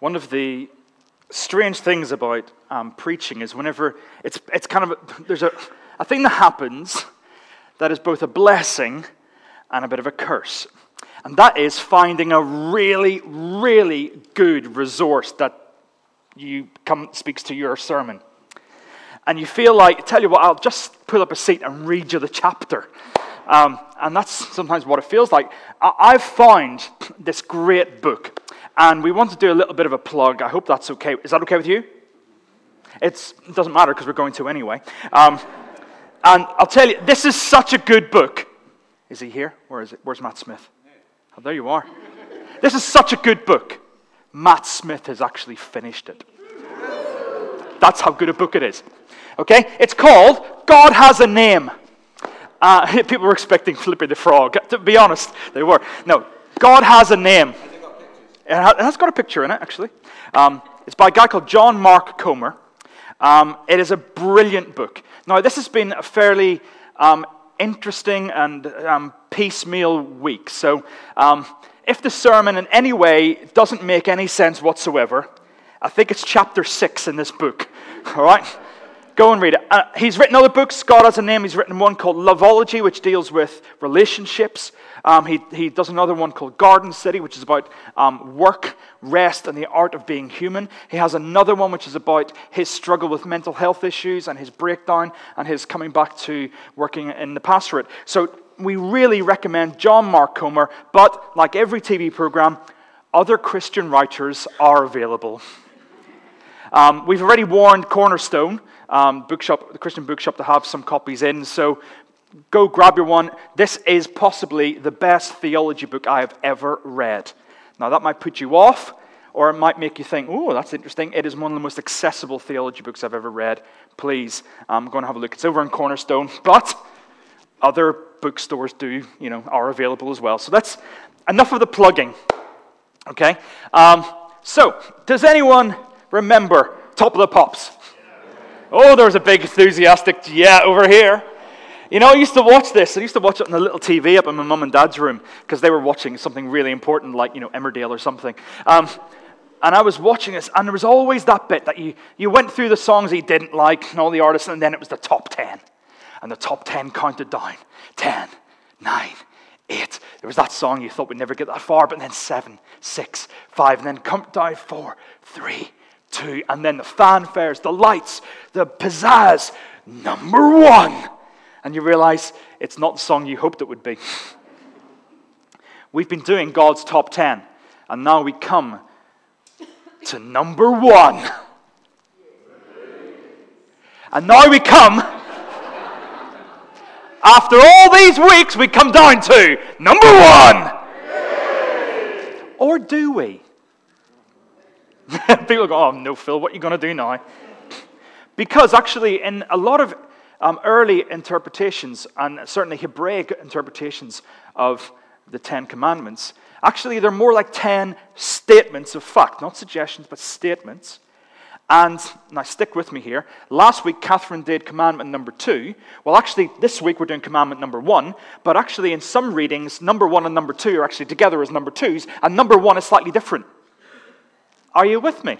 One of the strange things about um, preaching is whenever it's, it's kind of, there's a, a thing that happens that is both a blessing and a bit of a curse. And that is finding a really, really good resource that you come speaks to your sermon. And you feel like, tell you what, I'll just pull up a seat and read you the chapter. Um, and that's sometimes what it feels like. I- I've found this great book, and we want to do a little bit of a plug. I hope that's okay. Is that okay with you? It's, it doesn't matter because we're going to anyway. Um, and I'll tell you, this is such a good book. Is he here? Where is it? Where's Matt Smith? Oh, there you are. This is such a good book. Matt Smith has actually finished it. That's how good a book it is. Okay? It's called God Has a Name. Uh, people were expecting Flippy the Frog. To be honest, they were. No, God Has a Name. It has got a picture in it, actually. Um, it's by a guy called John Mark Comer. Um, it is a brilliant book. Now, this has been a fairly um, interesting and um, piecemeal week. So, um, if the sermon in any way doesn't make any sense whatsoever, I think it's chapter six in this book. All right? Go and read it. Uh, he's written other books. God has a name. He's written one called Loveology, which deals with relationships. Um, he, he does another one called Garden City, which is about um, work, rest, and the art of being human. He has another one which is about his struggle with mental health issues and his breakdown and his coming back to working in the pastorate. So we really recommend John Mark Comer, but like every TV program, other Christian writers are available. Um, we've already warned Cornerstone um, bookshop, the Christian bookshop, to have some copies in. So go grab your one. This is possibly the best theology book I have ever read. Now, that might put you off, or it might make you think, oh, that's interesting. It is one of the most accessible theology books I've ever read. Please, I'm um, going to have a look. It's over in Cornerstone, but other bookstores do, you know, are available as well. So that's enough of the plugging. Okay? Um, so, does anyone remember Top of the Pops? Oh, there was a big enthusiastic yeah over here. You know, I used to watch this. I used to watch it on the little TV up in my mum and dad's room because they were watching something really important like, you know, Emmerdale or something. Um, and I was watching this, and there was always that bit that you, you went through the songs he didn't like and all the artists, and then it was the top 10. And the top 10 counted down 10, 9, 8. There was that song you thought would never get that far, but then 7, 6, 5, and then come down 4, 3, two, and then the fanfares, the lights, the pizzazz, number one. And you realize it's not the song you hoped it would be. We've been doing God's top 10, and now we come to number one. And now we come, after all these weeks, we come down to number one. Or do we? People go, oh, no, Phil, what are you going to do now? Because actually, in a lot of um, early interpretations, and certainly Hebraic interpretations of the Ten Commandments, actually, they're more like ten statements of fact, not suggestions, but statements. And now, stick with me here. Last week, Catherine did commandment number two. Well, actually, this week we're doing commandment number one. But actually, in some readings, number one and number two are actually together as number twos, and number one is slightly different. Are you with me?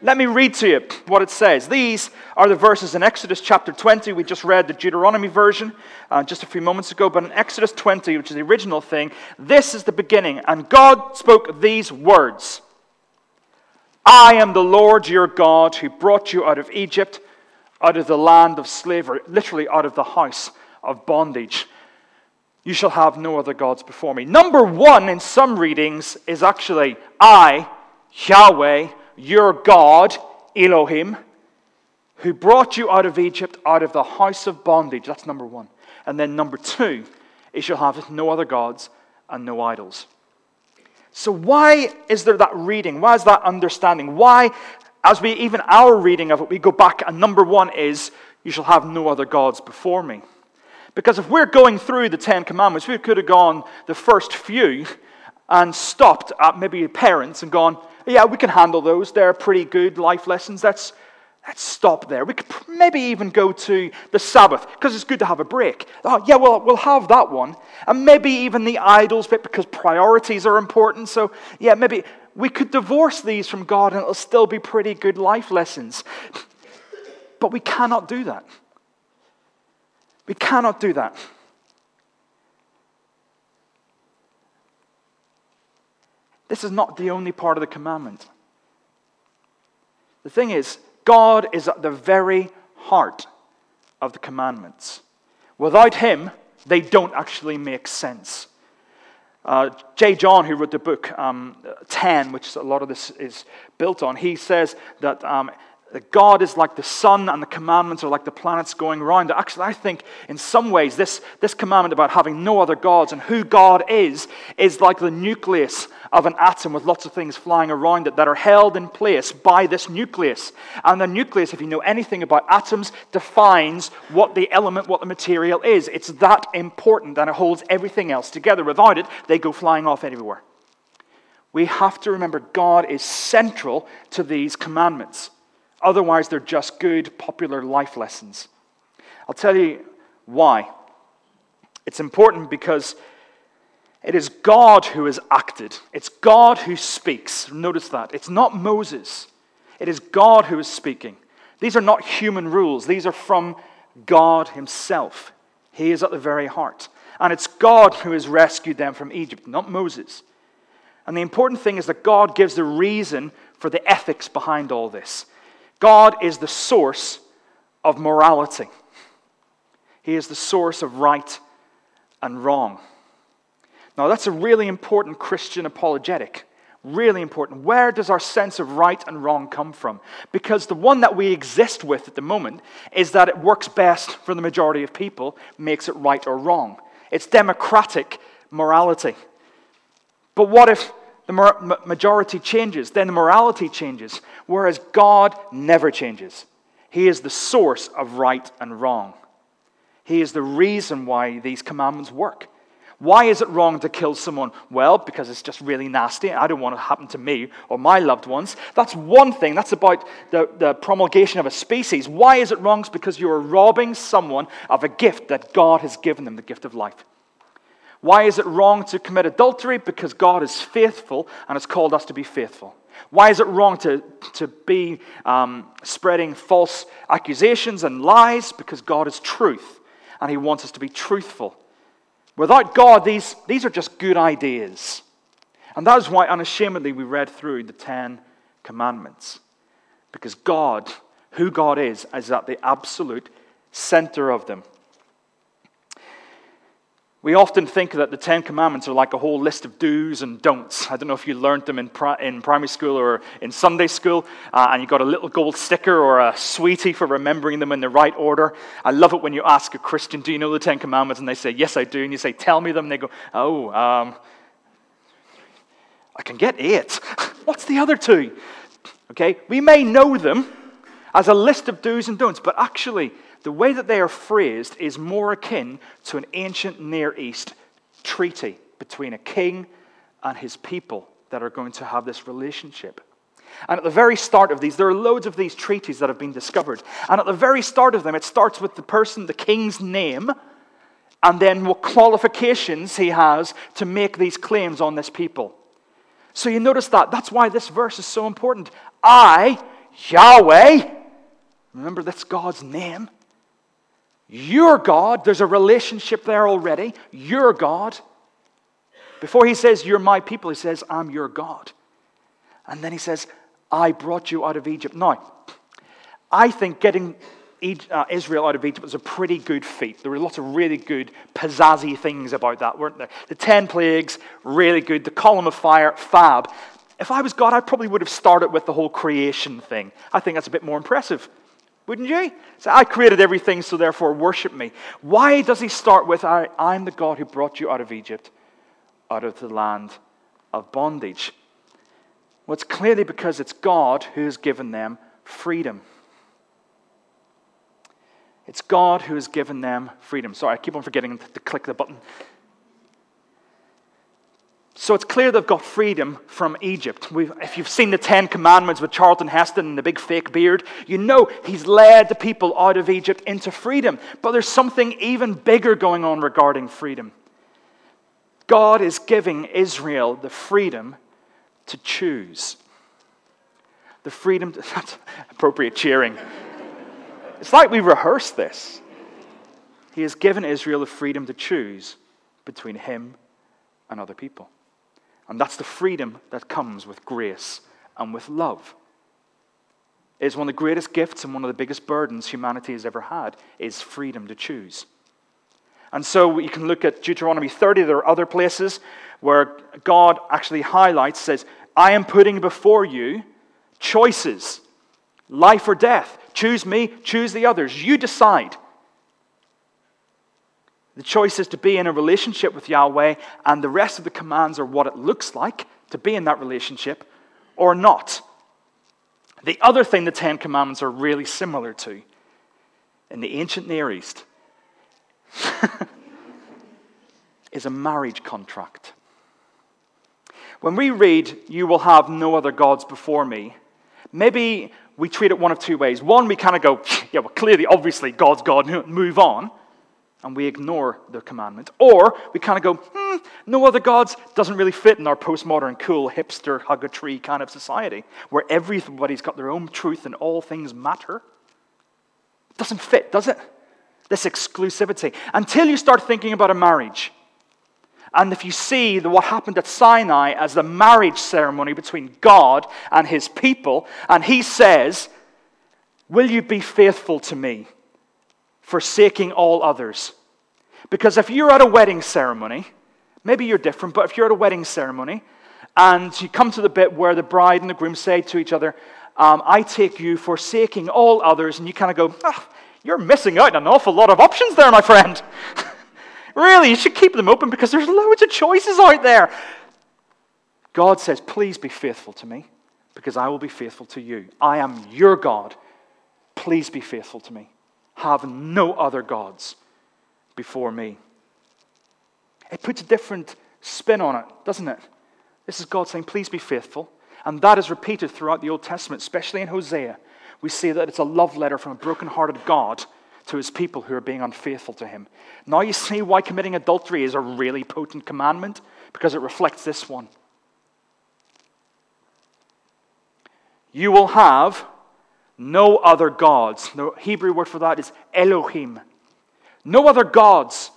Let me read to you what it says. These are the verses in Exodus chapter 20. We just read the Deuteronomy version uh, just a few moments ago, but in Exodus 20, which is the original thing, this is the beginning. And God spoke these words I am the Lord your God who brought you out of Egypt, out of the land of slavery, literally out of the house of bondage. You shall have no other gods before me. Number one in some readings is actually I Yahweh, your God, Elohim, who brought you out of Egypt, out of the house of bondage. That's number one. And then number two is you'll have no other gods and no idols. So, why is there that reading? Why is that understanding? Why, as we even our reading of it, we go back and number one is, you shall have no other gods before me. Because if we're going through the Ten Commandments, we could have gone the first few and stopped at maybe parents and gone, yeah, we can handle those. They're pretty good life lessons. Let's, let's stop there. We could maybe even go to the Sabbath because it's good to have a break. Oh, yeah, well, we'll have that one. And maybe even the idols bit because priorities are important. So, yeah, maybe We could divorce these from God and it'll still be pretty good life lessons. But we cannot do that. We cannot do that. This is not the only part of the commandment. The thing is, God is at the very heart of the commandments. Without Him, they don't actually make sense. Uh, J. John, who wrote the book um, 10, which a lot of this is built on, he says that um, that God is like the sun and the commandments are like the planets going around. Actually, I think in some ways this, this commandment about having no other gods and who God is is like the nucleus of an atom with lots of things flying around it that are held in place by this nucleus. And the nucleus, if you know anything about atoms, defines what the element, what the material is. It's that important and it holds everything else together. Without it, they go flying off everywhere. We have to remember God is central to these commandments. Otherwise, they're just good, popular life lessons. I'll tell you why. It's important because it is God who has acted, it's God who speaks. Notice that. It's not Moses, it is God who is speaking. These are not human rules, these are from God Himself. He is at the very heart. And it's God who has rescued them from Egypt, not Moses. And the important thing is that God gives the reason for the ethics behind all this. God is the source of morality, He is the source of right and wrong. Now, that's a really important Christian apologetic. Really important. Where does our sense of right and wrong come from? Because the one that we exist with at the moment is that it works best for the majority of people, makes it right or wrong. It's democratic morality. But what if the majority changes, then the morality changes, whereas God never changes. He is the source of right and wrong. He is the reason why these commandments work. Why is it wrong to kill someone? Well, because it's just really nasty. I don't want it to happen to me or my loved ones. That's one thing. That's about the, the promulgation of a species. Why is it wrong? It's because you are robbing someone of a gift that God has given them, the gift of life. Why is it wrong to commit adultery? Because God is faithful and has called us to be faithful. Why is it wrong to, to be um, spreading false accusations and lies? Because God is truth and He wants us to be truthful. Without God, these, these are just good ideas. And that is why, unashamedly, we read through the Ten Commandments. Because God, who God is, is at the absolute center of them. We often think that the Ten Commandments are like a whole list of do's and don'ts. I don't know if you learned them in, pri- in primary school or in Sunday school, uh, and you got a little gold sticker or a sweetie for remembering them in the right order. I love it when you ask a Christian, Do you know the Ten Commandments? And they say, Yes, I do. And you say, Tell me them. And they go, Oh, um, I can get eight. What's the other two? Okay, we may know them as a list of do's and don'ts, but actually, the way that they are phrased is more akin to an ancient Near East treaty between a king and his people that are going to have this relationship. And at the very start of these, there are loads of these treaties that have been discovered. And at the very start of them, it starts with the person, the king's name, and then what qualifications he has to make these claims on this people. So you notice that. That's why this verse is so important. I, Yahweh, remember that's God's name. You're God. There's a relationship there already. You're God. Before he says, You're my people, he says, I'm your God. And then he says, I brought you out of Egypt. Now, I think getting uh, Israel out of Egypt was a pretty good feat. There were lots of really good, pizzazzy things about that, weren't there? The 10 plagues, really good. The column of fire, fab. If I was God, I probably would have started with the whole creation thing. I think that's a bit more impressive. Wouldn't you? Say, I created everything, so therefore worship me. Why does he start with, I, I'm the God who brought you out of Egypt, out of the land of bondage? Well, it's clearly because it's God who has given them freedom. It's God who has given them freedom. Sorry, I keep on forgetting to click the button. So it's clear they've got freedom from Egypt. We've, if you've seen the Ten Commandments with Charlton Heston and the big fake beard, you know he's led the people out of Egypt into freedom. But there's something even bigger going on regarding freedom. God is giving Israel the freedom to choose. The freedom to, that's appropriate cheering. It's like we rehearsed this. He has given Israel the freedom to choose between him and other people. And that's the freedom that comes with grace and with love. It's one of the greatest gifts and one of the biggest burdens humanity has ever had is freedom to choose. And so you can look at Deuteronomy 30. There are other places where God actually highlights, says, I am putting before you choices, life or death. Choose me, choose the others. You decide. The choice is to be in a relationship with Yahweh, and the rest of the commands are what it looks like to be in that relationship or not. The other thing the Ten Commandments are really similar to in the ancient Near East is a marriage contract. When we read, You will have no other gods before me, maybe we treat it one of two ways. One, we kind of go, Yeah, well, clearly, obviously, God's God, move on and we ignore the commandment. Or we kind of go, hmm, no other gods doesn't really fit in our postmodern, cool, hipster, hug a tree kind of society where everybody's got their own truth and all things matter. It doesn't fit, does it? This exclusivity. Until you start thinking about a marriage. And if you see the, what happened at Sinai as the marriage ceremony between God and his people, and he says, Will you be faithful to me? Forsaking all others. Because if you're at a wedding ceremony, maybe you're different, but if you're at a wedding ceremony and you come to the bit where the bride and the groom say to each other, um, I take you forsaking all others, and you kind of go, oh, You're missing out on an awful lot of options there, my friend. really, you should keep them open because there's loads of choices out there. God says, Please be faithful to me because I will be faithful to you. I am your God. Please be faithful to me. Have no other gods before me. It puts a different spin on it, doesn't it? This is God saying, Please be faithful. And that is repeated throughout the Old Testament, especially in Hosea. We see that it's a love letter from a broken-hearted God to his people who are being unfaithful to him. Now you see why committing adultery is a really potent commandment, because it reflects this one. You will have no other gods. The Hebrew word for that is Elohim. No other gods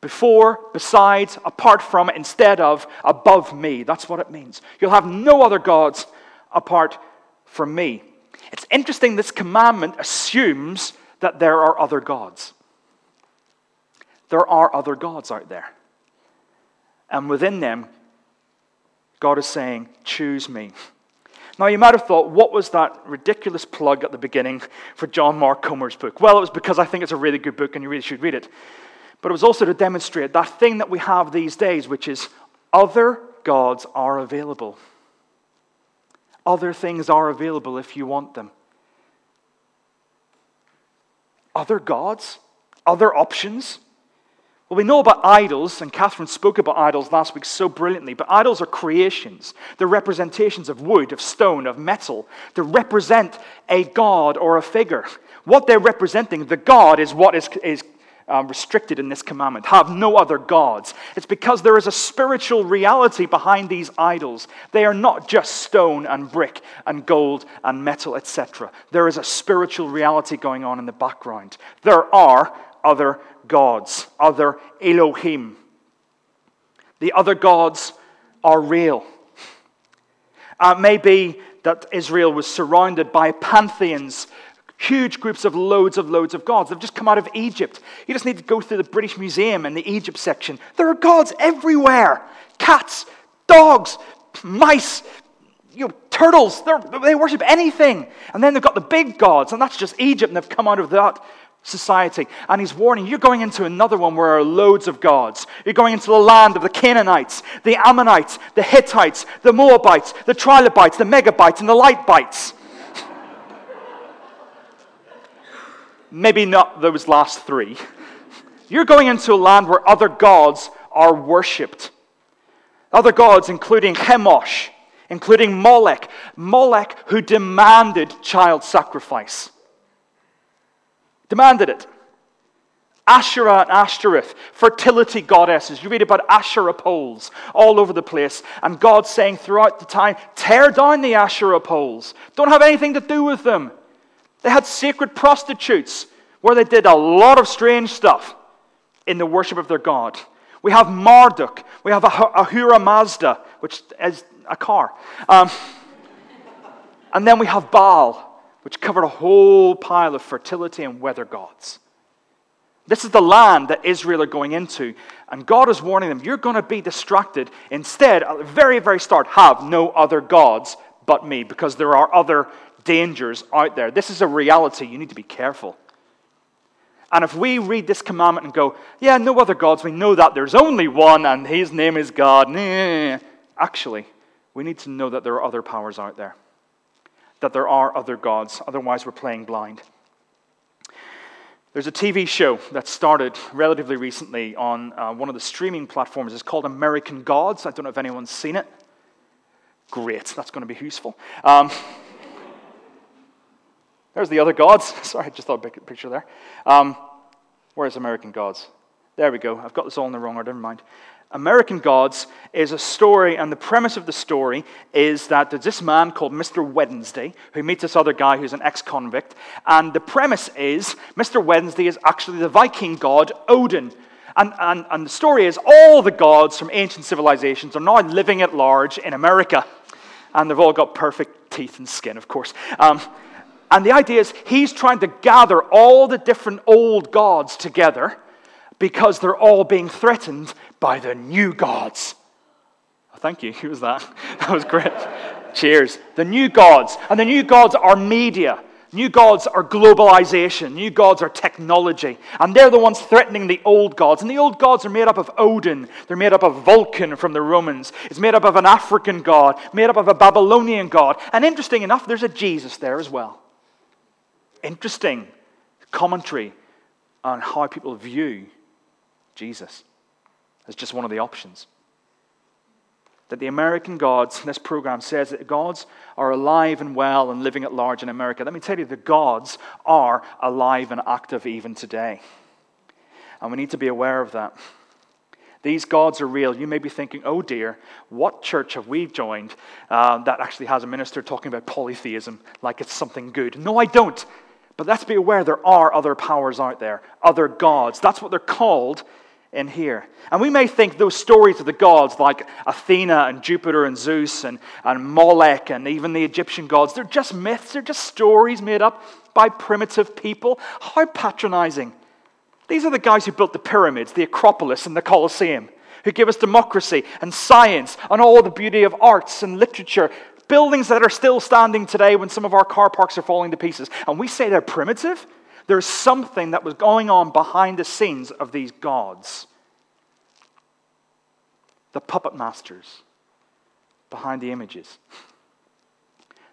before, besides, apart from, instead of, above me. That's what it means. You'll have no other gods apart from me. It's interesting, this commandment assumes that there are other gods. There are other gods out there. And within them, God is saying, Choose me. Now, you might have thought, what was that ridiculous plug at the beginning for John Mark Comer's book? Well, it was because I think it's a really good book and you really should read it. But it was also to demonstrate that thing that we have these days, which is other gods are available. Other things are available if you want them. Other gods? Other options? Well, we know about idols, and Catherine spoke about idols last week so brilliantly, but idols are creations. They're representations of wood, of stone, of metal. They represent a god or a figure. What they're representing, the god, is what is, is um, restricted in this commandment. Have no other gods. It's because there is a spiritual reality behind these idols. They are not just stone and brick and gold and metal, etc. There is a spiritual reality going on in the background. There are other gods, other Elohim. The other gods are real. Uh, it may be that Israel was surrounded by pantheons, huge groups of loads of loads of gods. They've just come out of Egypt. You just need to go through the British Museum and the Egypt section. There are gods everywhere cats, dogs, mice, you know, turtles. They're, they worship anything. And then they've got the big gods, and that's just Egypt, and they've come out of that society. And he's warning you're going into another one where there are loads of gods. You're going into the land of the Canaanites, the Ammonites, the Hittites, the Moabites, the Trilobites, the Megabites, and the Lightbites. Maybe not those last three. You're going into a land where other gods are worshipped. Other gods, including Chemosh, including Molech. Molech, who demanded child sacrifice demanded it. Asherah and Ashtoreth, fertility goddesses. You read about Asherah poles all over the place. And God saying throughout the time, tear down the Asherah poles. Don't have anything to do with them. They had sacred prostitutes where they did a lot of strange stuff in the worship of their God. We have Marduk. We have Ahura Mazda, which is a car. Um, and then we have Baal, which covered a whole pile of fertility and weather gods. This is the land that Israel are going into. And God is warning them, you're going to be distracted. Instead, at the very, very start, have no other gods but me, because there are other dangers out there. This is a reality. You need to be careful. And if we read this commandment and go, yeah, no other gods, we know that there's only one and his name is God. Actually, we need to know that there are other powers out there, that there are other gods. Otherwise, we're playing blind. There's a TV show that started relatively recently on uh, one of the streaming platforms. It's called American Gods. I don't know if anyone's seen it. Great, that's going to be useful. Um, there's the other gods. Sorry, I just thought a picture there. Um, where's American Gods? There we go. I've got this all in the wrong order. Never mind. American Gods is a story, and the premise of the story is that there's this man called Mr. Wednesday who meets this other guy who's an ex convict. And the premise is Mr. Wednesday is actually the Viking god Odin. And, and, and the story is all the gods from ancient civilizations are now living at large in America. And they've all got perfect teeth and skin, of course. Um, and the idea is he's trying to gather all the different old gods together because they're all being threatened by the new gods. Oh, thank you. Who was that? That was great. Cheers. The new gods. And the new gods are media. New gods are globalization. New gods are technology. And they're the ones threatening the old gods. And the old gods are made up of Odin. They're made up of Vulcan from the Romans. It's made up of an African god, made up of a Babylonian god. And interesting enough, there's a Jesus there as well. Interesting commentary on how people view Jesus as just one of the options. That the American gods, this program says that gods are alive and well and living at large in America. Let me tell you, the gods are alive and active even today. And we need to be aware of that. These gods are real. You may be thinking, oh dear, what church have we joined uh, that actually has a minister talking about polytheism like it's something good? No, I don't. But let's be aware there are other powers out there, other gods. That's what they're called in here. And we may think those stories of the gods, like Athena and Jupiter and Zeus and, and Molech and even the Egyptian gods, they're just myths, they're just stories made up by primitive people. How patronizing. These are the guys who built the pyramids, the Acropolis, and the Colosseum, who give us democracy and science and all the beauty of arts and literature. Buildings that are still standing today when some of our car parks are falling to pieces. And we say they're primitive? There's something that was going on behind the scenes of these gods. The puppet masters behind the images.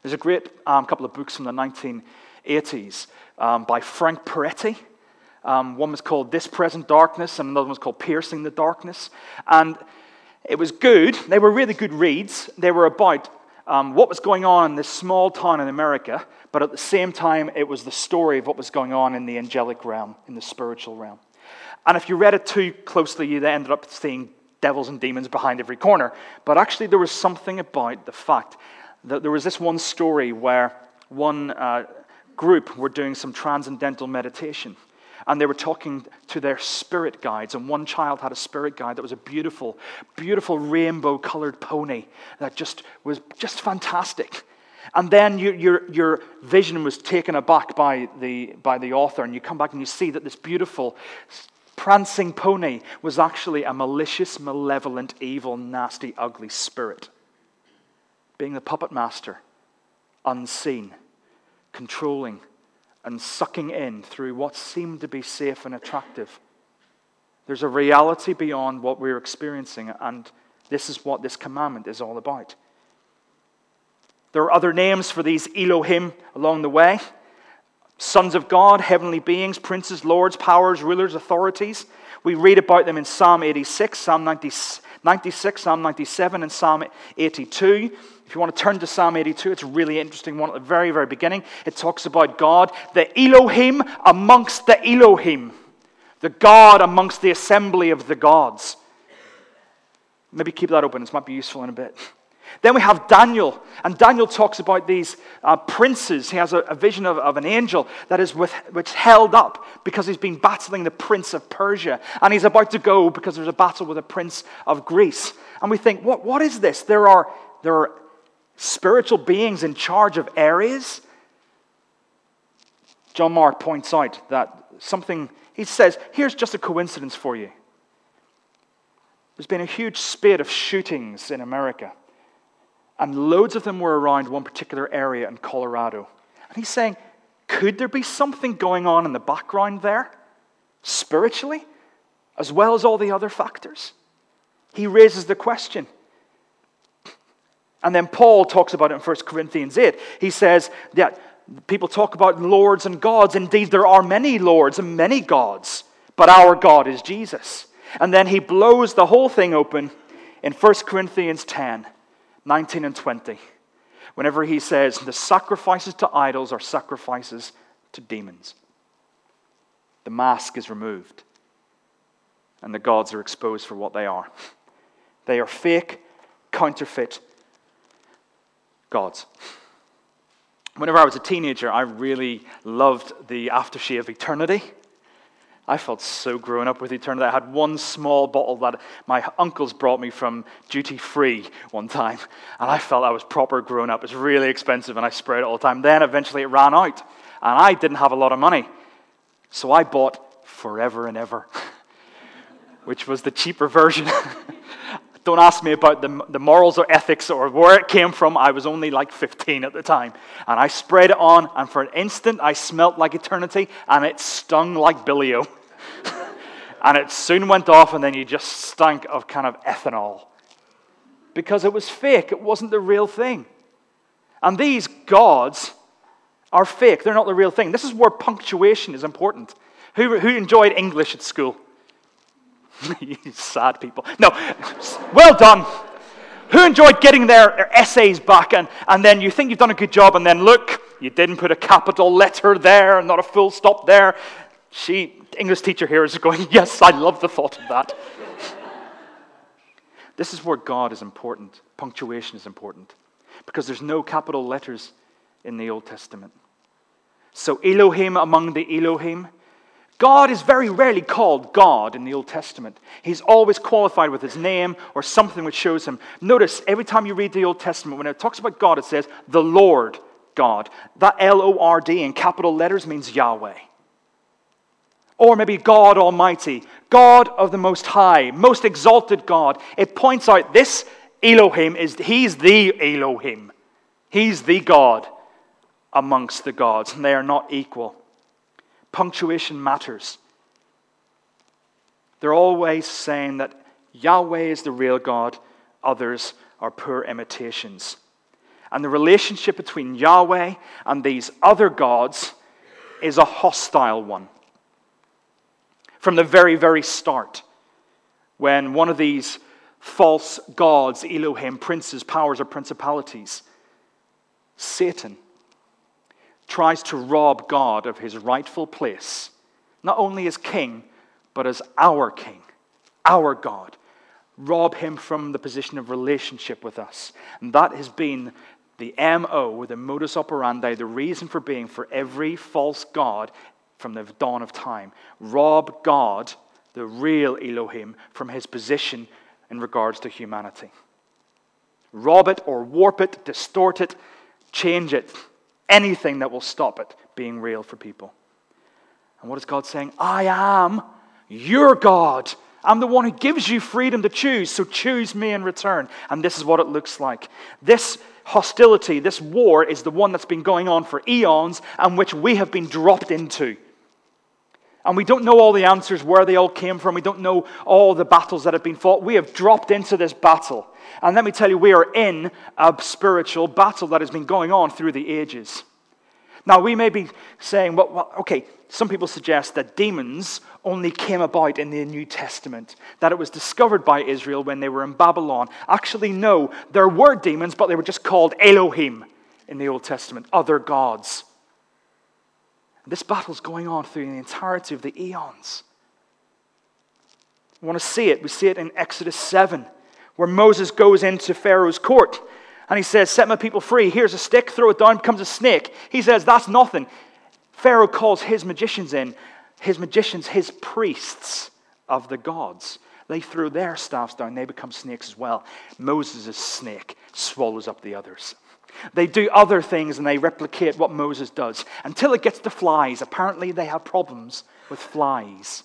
There's a great um, couple of books from the 1980s um, by Frank Peretti. Um, one was called This Present Darkness, and another one was called Piercing the Darkness. And it was good. They were really good reads. They were about um, what was going on in this small town in America, but at the same time, it was the story of what was going on in the angelic realm, in the spiritual realm. And if you read it too closely, you ended up seeing devils and demons behind every corner. But actually, there was something about the fact that there was this one story where one uh, group were doing some transcendental meditation and they were talking to their spirit guides. And one child had a spirit guide that was a beautiful, beautiful rainbow colored pony that just was just fantastic. And then your, your, your vision was taken aback by the, by the author, and you come back and you see that this beautiful prancing pony was actually a malicious, malevolent, evil, nasty, ugly spirit. Being the puppet master, unseen, controlling, and sucking in through what seemed to be safe and attractive. There's a reality beyond what we're experiencing, and this is what this commandment is all about. There are other names for these Elohim along the way sons of God, heavenly beings, princes, lords, powers, rulers, authorities. We read about them in Psalm 86, Psalm 90, 96, Psalm 97, and Psalm 82. If you want to turn to Psalm 82, it's a really interesting one at the very, very beginning. It talks about God, the Elohim amongst the Elohim, the God amongst the assembly of the gods. Maybe keep that open, this might be useful in a bit. Then we have Daniel, and Daniel talks about these uh, princes. He has a, a vision of, of, an angel that is with, which held up because he's been battling the prince of Persia, and he's about to go because there's a battle with a prince of Greece. And we think, what, what is this? There are, there are spiritual beings in charge of areas. John Mark points out that something, he says, here's just a coincidence for you. There's been a huge spate of shootings in America. And loads of them were around one particular area in Colorado. And he's saying, could there be something going on in the background there, spiritually, as well as all the other factors? He raises the question. And then Paul talks about it in 1 Corinthians 8. He says that people talk about lords and gods. Indeed, there are many lords and many gods, but our God is Jesus. And then he blows the whole thing open in 1 Corinthians 10 19 and 20, whenever he says, The sacrifices to idols are sacrifices to demons. The mask is removed, and the gods are exposed for what they are. They are fake, counterfeit gods. Whenever I was a teenager, I really loved the aftershave of eternity. I felt so grown up with eternity. I had one small bottle that my uncles brought me from duty free one time, and I felt I was proper grown up. It's really expensive, and I sprayed it all the time. Then eventually it ran out, and I didn't have a lot of money. So I bought Forever and Ever, which was the cheaper version. Don't ask me about the, the morals or ethics or where it came from. I was only like 15 at the time. And I sprayed it on, and for an instant, I smelt like eternity, and it stung like bilio. and it soon went off, and then you just stank of kind of ethanol. Because it was fake, it wasn't the real thing. And these gods are fake, they're not the real thing. This is where punctuation is important. Who, who enjoyed English at school? sad people. No, well done. Who enjoyed getting their essays back and, and then you think you've done a good job and then look, you didn't put a capital letter there and not a full stop there. She, English teacher here is going, yes, I love the thought of that. this is where God is important. Punctuation is important because there's no capital letters in the Old Testament. So Elohim among the Elohim God is very rarely called God in the Old Testament. He's always qualified with his name or something which shows him. Notice every time you read the Old Testament, when it talks about God, it says, the Lord God. That L O R D in capital letters means Yahweh. Or maybe God Almighty, God of the Most High, most exalted God. It points out this Elohim is, he's the Elohim. He's the God amongst the gods, and they are not equal punctuation matters. They're always saying that Yahweh is the real God, others are poor imitations. And the relationship between Yahweh and these other gods is a hostile one. From the very, very start, when one of these false gods, Elohim, princes, powers, or principalities, Satan, tries to rob God of his rightful place, not only as king, but as our king, our God. Rob him from the position of relationship with us. And that has been the MO, the modus operandi, the reason for being for every false God from the dawn of time. Rob God, the real Elohim, from his position in regards to humanity. Rob it or warp it, distort it, change it anything that will stop it being real for people. And what is God saying? I am your God. I'm the one who gives you freedom to choose, so choose me in return. And this is what it looks like. This hostility, this war, is the one that's been going on for eons and which we have been dropped into. And we don't know all the answers, where they all came from. We don't know all the battles that have been fought. We have dropped into this battle. And let me tell you, we are in a spiritual battle that has been going on through the ages. Now, we may be saying, well, well, okay, some people suggest that demons only came about in the New Testament, that it was discovered by Israel when they were in Babylon. Actually, no, there were demons, but they were just called Elohim in the Old Testament, other gods. This battle's going on through the entirety of the eons. We want to see it. We see it in Exodus 7, where Moses goes into Pharaoh's court and he says, Set my people free. Here's a stick, throw it down, becomes a snake. He says, That's nothing. Pharaoh calls his magicians in, his magicians, his priests of the gods. They throw their staffs down, they become snakes as well. Moses' snake swallows up the others. They do other things and they replicate what Moses does until it gets to flies. Apparently, they have problems with flies.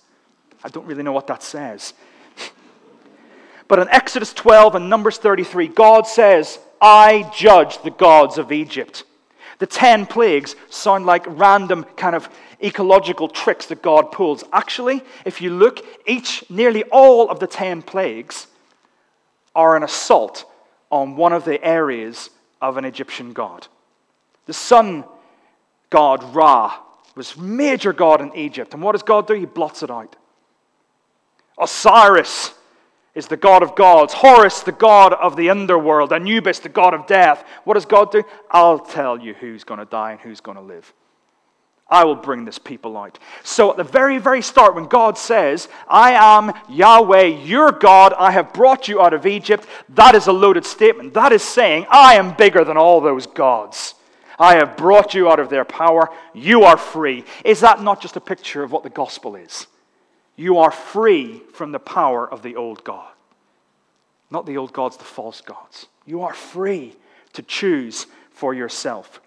I don't really know what that says. But in Exodus 12 and Numbers 33, God says, I judge the gods of Egypt. The 10 plagues sound like random kind of ecological tricks that God pulls. Actually, if you look, each, nearly all of the 10 plagues are an assault on one of the areas of an Egyptian god. The sun god Ra was major god in Egypt. And what does God do? He blots it out. Osiris is the god of gods. Horus, the god of the underworld. Anubis, the god of death. What does God do? I'll tell you who's going to die and who's going to live. I will bring this people out. So, at the very, very start, when God says, I am Yahweh, your God, I have brought you out of Egypt, that is a loaded statement. That is saying, I am bigger than all those gods. I have brought you out of their power. You are free. Is that not just a picture of what the gospel is? You are free from the power of the old God. Not the old gods, the false gods. You are free to choose for yourself.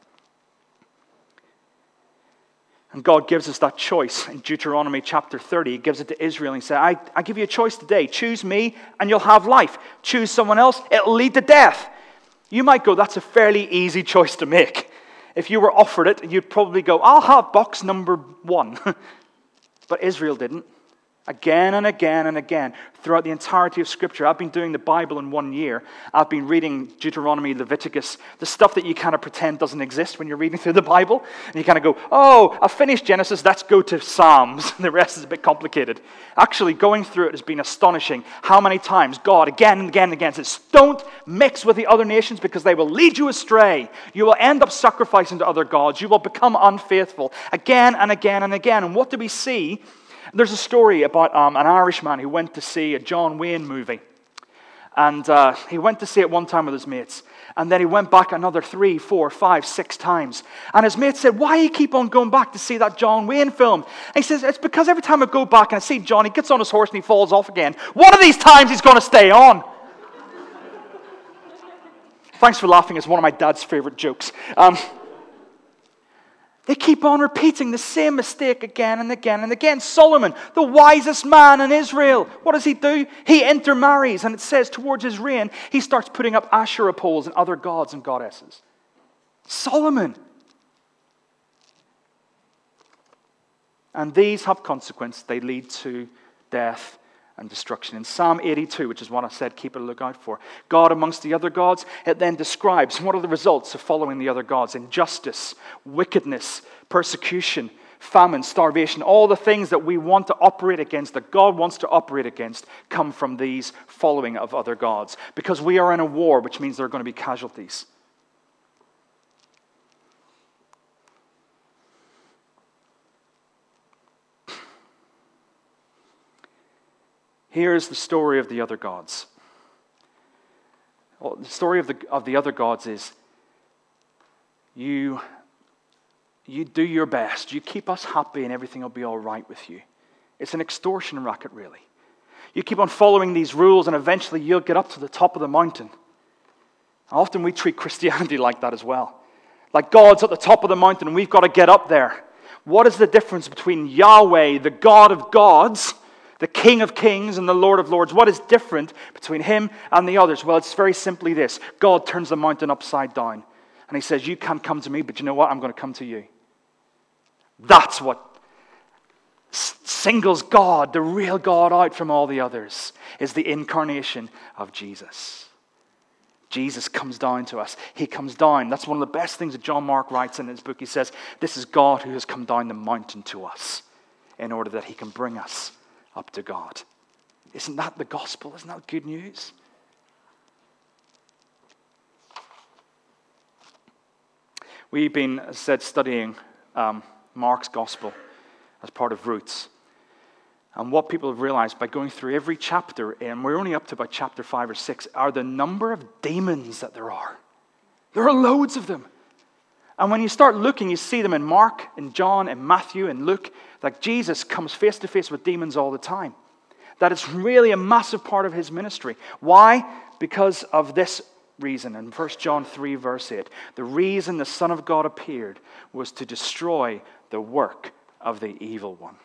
And God gives us that choice in Deuteronomy chapter 30. He gives it to Israel. And he said, I, I give you a choice today. Choose me and you'll have life. Choose someone else, it'll lead to death. You might go, that's a fairly easy choice to make. If you were offered it, you'd probably go, I'll have box number one. but Israel didn't. Again and again and again throughout the entirety of Scripture. I've been doing the Bible in one year. I've been reading Deuteronomy, Leviticus, the stuff that you kind of pretend doesn't exist when you're reading through the Bible. And you kind of go, oh, I've finished Genesis, let's go to Psalms. the rest is a bit complicated. Actually, going through it has been astonishing how many times God, again and again and again, says, don't mix with the other nations because they will lead you astray. You will end up sacrificing to other gods. You will become unfaithful again and again and again. And what do we see? There's a story about um, an Irishman who went to see a John Wayne movie. And uh, he went to see it one time with his mates. And then he went back another three, four, five, six times. And his mate said, Why do you keep on going back to see that John Wayne film? And he says, It's because every time I go back and I see John, he gets on his horse and he falls off again. One of these times he's going to stay on. Thanks for laughing. It's one of my dad's favorite jokes. Um, they keep on repeating the same mistake again and again and again. Solomon, the wisest man in Israel, what does he do? He intermarries, and it says towards his reign, he starts putting up Asherah poles and other gods and goddesses. Solomon. And these have consequence. They lead to death and destruction. In Psalm 82, which is what I said, keep a lookout for, God amongst the other gods, it then describes what are the results of following the other gods injustice, wickedness, persecution, famine, starvation, all the things that we want to operate against, that God wants to operate against, come from these following of other gods. Because we are in a war, which means there are going to be casualties. Here's the story of the other gods. Well, the story of the, of the other gods is you, you do your best, you keep us happy, and everything will be all right with you. It's an extortion racket, really. You keep on following these rules, and eventually you'll get up to the top of the mountain. Often we treat Christianity like that as well. Like God's at the top of the mountain, and we've got to get up there. What is the difference between Yahweh, the God of gods, the King of Kings and the Lord of Lords. What is different between him and the others? Well, it's very simply this God turns the mountain upside down. And he says, You can't come to me, but you know what? I'm going to come to you. That's what singles God, the real God, out from all the others, is the incarnation of Jesus. Jesus comes down to us. He comes down. That's one of the best things that John Mark writes in his book. He says, This is God who has come down the mountain to us in order that he can bring us up to God. Isn't that the gospel? Isn't that good news? We've been, as I said, studying um, Mark's gospel as part of Roots. And what people have realized by going through every chapter, and we're only up to about chapter five or six, are the number of demons that there are. There are loads of them. And when you start looking, you see them in Mark, and John, and Matthew, and Luke, like Jesus comes face to face with demons all the time. That it's really a massive part of his ministry. Why? Because of this reason. In 1 John 3, verse 8, the reason the Son of God appeared was to destroy the work of the evil one.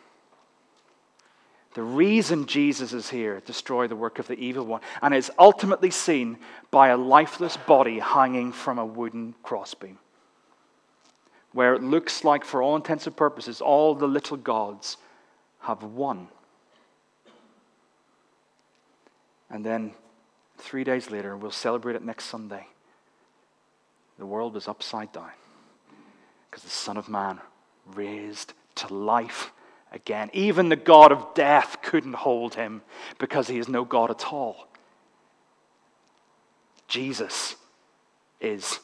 The reason Jesus is here, destroy the work of the evil one, and is ultimately seen by a lifeless body hanging from a wooden crossbeam where it looks like, for all intents and purposes, all the little gods have won. And then three days later, we'll celebrate it next Sunday. The world was upside down because the Son of Man raised to life again. Even the God of death couldn't hold him because he is no God at all. Jesus is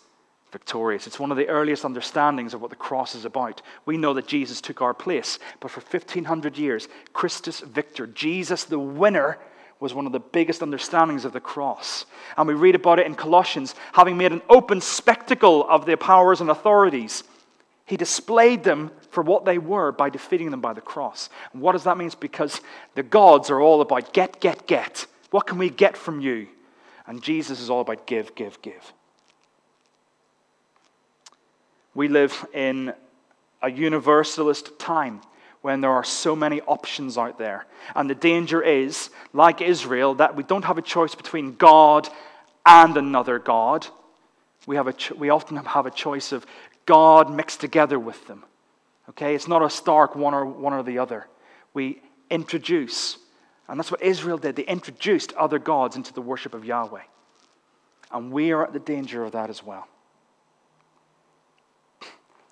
victorious. It's one of the earliest understandings of what the cross is about. We know that Jesus took our place, but for 1500 years, Christus Victor, Jesus the winner, was one of the biggest understandings of the cross. And we read about it in Colossians, having made an open spectacle of their powers and authorities. He displayed them for what they were by defeating them by the cross. And what does that mean? It's because the gods are all about get, get, get. What can we get from you? And Jesus is all about give, give, give. We live in a universalist time when there are so many options out there. And the danger is, like Israel, that we don't have a choice between God and another God. We, have a cho- we often have a choice of God mixed together with them. Okay? It's not a stark one or, one or the other. We introduce, and that's what Israel did. They introduced other gods into the worship of Yahweh. And we are at the danger of that as well.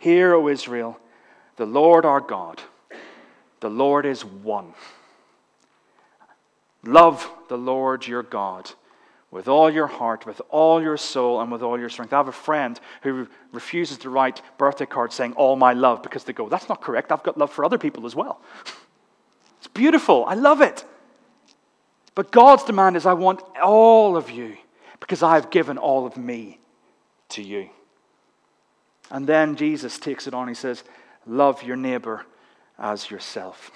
Hear, O Israel, the Lord our God, the Lord is one. Love the Lord your God with all your heart, with all your soul, and with all your strength. I have a friend who refuses to write birthday cards saying, All my love, because they go, That's not correct. I've got love for other people as well. it's beautiful. I love it. But God's demand is, I want all of you because I have given all of me to you. And then Jesus takes it on. He says, Love your neighbor as yourself.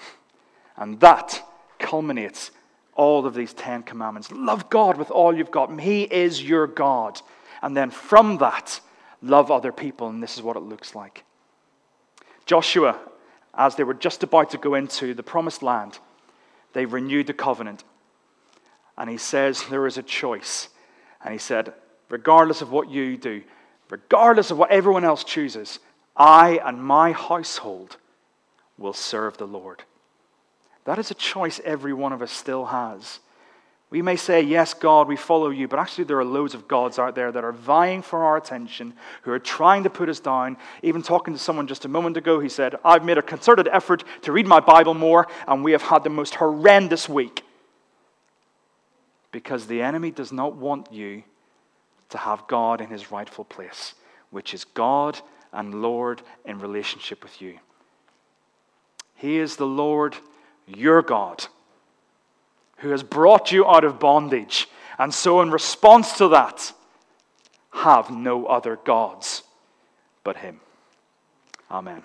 And that culminates all of these Ten Commandments. Love God with all you've got. He is your God. And then from that, love other people. And this is what it looks like. Joshua, as they were just about to go into the promised land, they renewed the covenant. And he says, There is a choice. And he said, Regardless of what you do, regardless of what everyone else chooses, I and my household will serve the Lord. That is a choice every one of us still has. We may say, Yes, God, we follow you, but actually, there are loads of gods out there that are vying for our attention, who are trying to put us down. Even talking to someone just a moment ago, he said, I've made a concerted effort to read my Bible more, and we have had the most horrendous week. Because the enemy does not want you to have God in his rightful place, which is God and Lord in relationship with you. He is the Lord, your God, who has brought you out of bondage. And so, in response to that, have no other gods but Him. Amen.